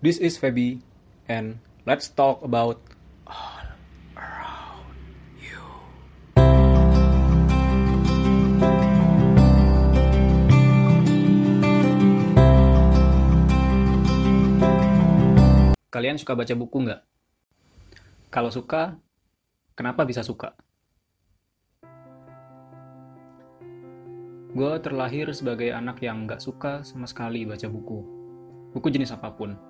This is Feby, and let's talk about all around you. Kalian suka baca buku nggak? Kalau suka, kenapa bisa suka? Gue terlahir sebagai anak yang nggak suka sama sekali baca buku. Buku jenis apa pun.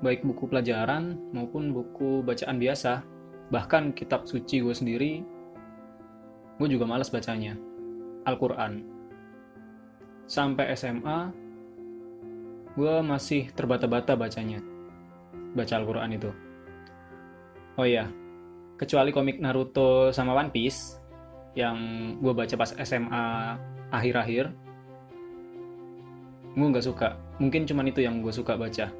Baik buku pelajaran maupun buku bacaan biasa. Bahkan kitab suci gue sendiri, gue juga males bacanya. Al-Quran. Sampai SMA, gue masih terbata-bata bacanya. Baca Al-Quran itu. Oh iya, kecuali komik Naruto sama One Piece, yang gue baca pas SMA akhir-akhir gue nggak suka mungkin cuman itu yang gue suka baca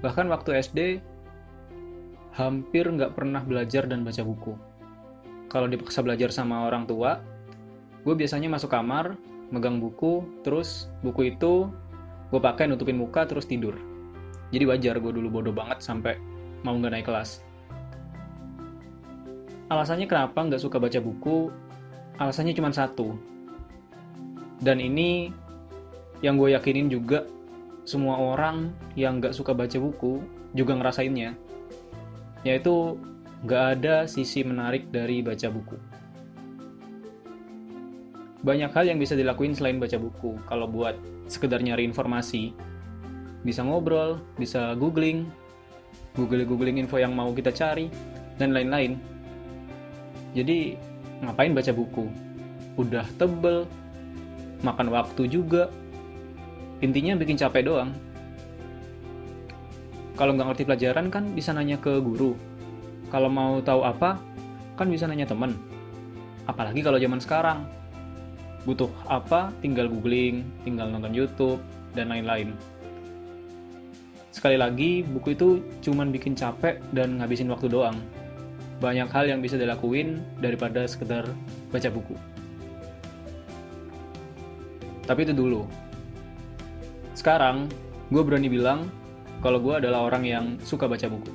bahkan waktu SD hampir nggak pernah belajar dan baca buku. Kalau dipaksa belajar sama orang tua gue biasanya masuk kamar megang buku terus buku itu gue pakai nutupin muka terus tidur. Jadi wajar gue dulu bodoh banget sampai mau nggak naik kelas. Alasannya kenapa nggak suka baca buku? Alasannya cuma satu. Dan ini yang gue yakinin juga semua orang yang gak suka baca buku juga ngerasainnya. Yaitu gak ada sisi menarik dari baca buku. Banyak hal yang bisa dilakuin selain baca buku. Kalau buat sekedar nyari informasi, bisa ngobrol, bisa googling, googling-googling info yang mau kita cari, dan lain-lain. Jadi ngapain baca buku? Udah tebel, makan waktu juga. Intinya bikin capek doang. Kalau nggak ngerti pelajaran kan bisa nanya ke guru. Kalau mau tahu apa, kan bisa nanya temen. Apalagi kalau zaman sekarang. Butuh apa, tinggal googling, tinggal nonton YouTube, dan lain-lain. Sekali lagi, buku itu cuman bikin capek dan ngabisin waktu doang banyak hal yang bisa dilakuin daripada sekedar baca buku. Tapi itu dulu. Sekarang, gue berani bilang kalau gue adalah orang yang suka baca buku.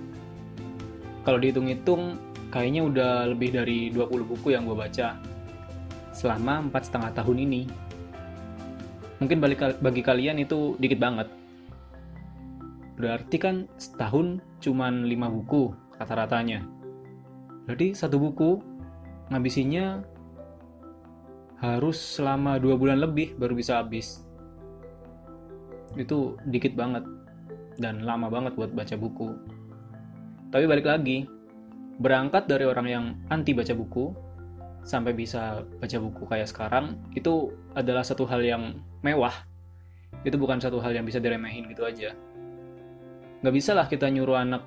Kalau dihitung-hitung, kayaknya udah lebih dari 20 buku yang gue baca selama empat setengah tahun ini. Mungkin bagi kalian itu dikit banget. Berarti kan setahun cuman 5 buku rata-ratanya. Berarti satu buku ngabisinya harus selama dua bulan lebih baru bisa habis. Itu dikit banget dan lama banget buat baca buku. Tapi balik lagi, berangkat dari orang yang anti baca buku sampai bisa baca buku kayak sekarang itu adalah satu hal yang mewah. Itu bukan satu hal yang bisa diremehin gitu aja. Gak bisa lah kita nyuruh anak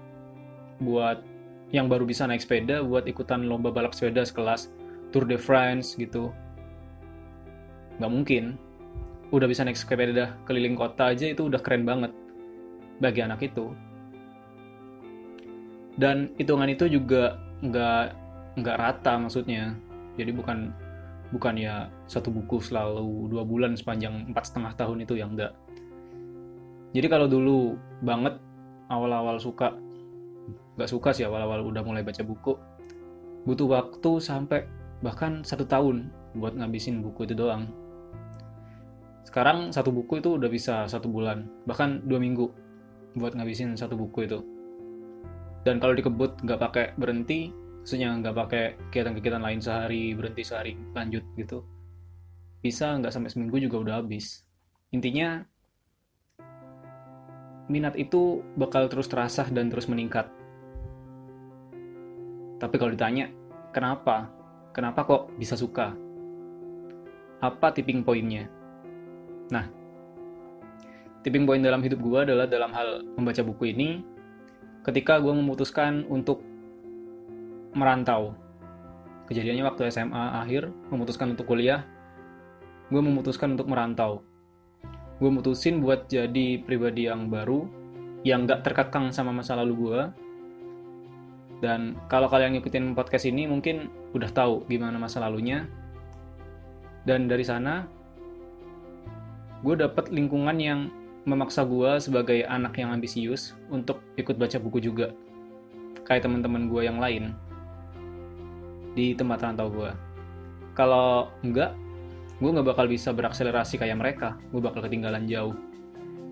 buat yang baru bisa naik sepeda buat ikutan lomba balap sepeda sekelas Tour de France gitu. Nggak mungkin. Udah bisa naik sepeda keliling kota aja itu udah keren banget bagi anak itu. Dan hitungan itu juga nggak nggak rata maksudnya. Jadi bukan bukan ya satu buku selalu dua bulan sepanjang empat setengah tahun itu yang enggak. Jadi kalau dulu banget awal-awal suka nggak suka sih awal-awal udah mulai baca buku butuh waktu sampai bahkan satu tahun buat ngabisin buku itu doang sekarang satu buku itu udah bisa satu bulan bahkan dua minggu buat ngabisin satu buku itu dan kalau dikebut nggak pakai berhenti maksudnya nggak pakai kegiatan-kegiatan lain sehari berhenti sehari lanjut gitu bisa nggak sampai seminggu juga udah habis intinya minat itu bakal terus terasa dan terus meningkat tapi kalau ditanya, kenapa? Kenapa kok bisa suka? Apa tipping pointnya? Nah, tipping point dalam hidup gue adalah dalam hal membaca buku ini, ketika gue memutuskan untuk merantau. Kejadiannya waktu SMA akhir, memutuskan untuk kuliah, gue memutuskan untuk merantau. Gue mutusin buat jadi pribadi yang baru, yang gak terkekang sama masa lalu gue, dan kalau kalian ngikutin podcast ini mungkin udah tahu gimana masa lalunya. Dan dari sana gue dapet lingkungan yang memaksa gue sebagai anak yang ambisius untuk ikut baca buku juga. Kayak teman-teman gue yang lain. Di tempat rantau gue kalau enggak gue nggak bakal bisa berakselerasi kayak mereka. Gue bakal ketinggalan jauh.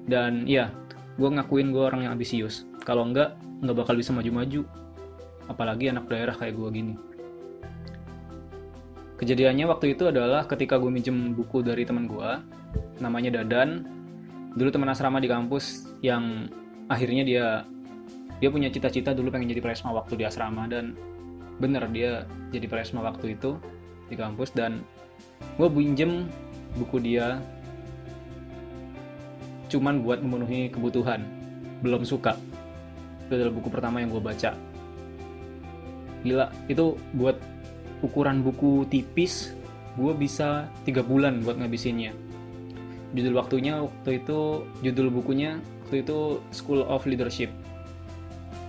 Dan ya gue ngakuin gue orang yang ambisius. Kalau enggak nggak bakal bisa maju-maju. Apalagi anak daerah kayak gue gini. Kejadiannya waktu itu adalah ketika gue minjem buku dari teman gue namanya Dadan. Dulu teman asrama di kampus yang akhirnya dia dia punya cita-cita dulu pengen jadi presma waktu di asrama dan bener dia jadi presma waktu itu di kampus dan gue pinjem buku dia cuman buat memenuhi kebutuhan. Belum suka. Itu adalah buku pertama yang gue baca. Gila itu buat ukuran buku tipis gue bisa tiga bulan buat ngabisinnya judul waktunya waktu itu judul bukunya waktu itu School of Leadership.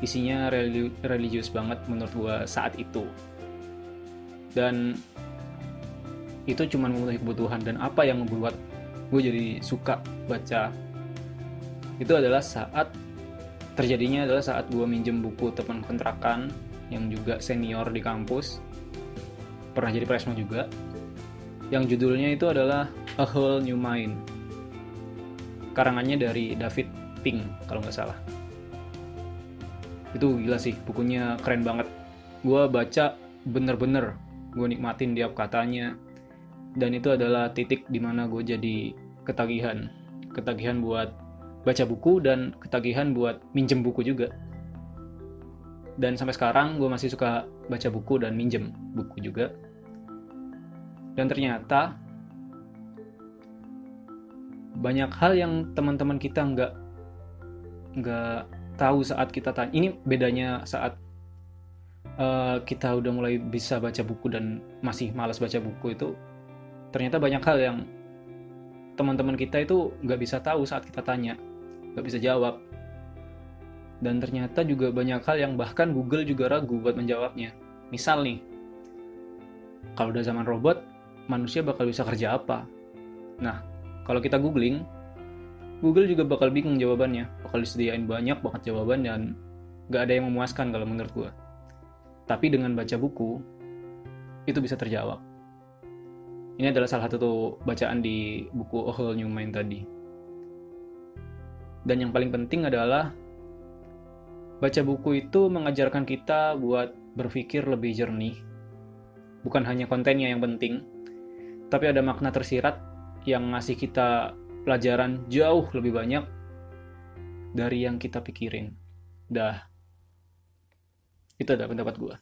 Isinya religius banget menurut gue saat itu. Dan itu cuma memenuhi kebutuhan dan apa yang membuat gue jadi suka baca. Itu adalah saat terjadinya adalah saat gue minjem buku teman kontrakan yang juga senior di kampus. Pernah jadi presma juga. Yang judulnya itu adalah A Whole New Mind karangannya dari David Pink kalau nggak salah. Itu gila sih bukunya keren banget. Gue baca bener-bener gue nikmatin tiap katanya. Dan itu adalah titik di mana gue jadi ketagihan. Ketagihan buat baca buku dan ketagihan buat minjem buku juga. Dan sampai sekarang gue masih suka baca buku dan minjem buku juga. Dan ternyata banyak hal yang teman-teman kita nggak nggak tahu saat kita tanya. Ini bedanya saat uh, kita udah mulai bisa baca buku dan masih malas baca buku itu ternyata banyak hal yang teman-teman kita itu nggak bisa tahu saat kita tanya nggak bisa jawab. Dan ternyata juga banyak hal yang bahkan Google juga ragu buat menjawabnya. Misal nih kalau udah zaman robot manusia bakal bisa kerja apa? Nah kalau kita googling Google juga bakal bingung jawabannya. Bakal disediain banyak banget jawaban dan gak ada yang memuaskan kalau menurut gue tapi dengan baca buku itu bisa terjawab. Ini adalah salah satu bacaan di buku A Whole New Mind tadi. Dan yang paling penting adalah baca buku itu mengajarkan kita buat berpikir lebih jernih. Bukan hanya kontennya yang penting tapi ada makna tersirat yang ngasih kita pelajaran jauh lebih banyak dari yang kita pikirin. Dah, itu adalah pendapat gue.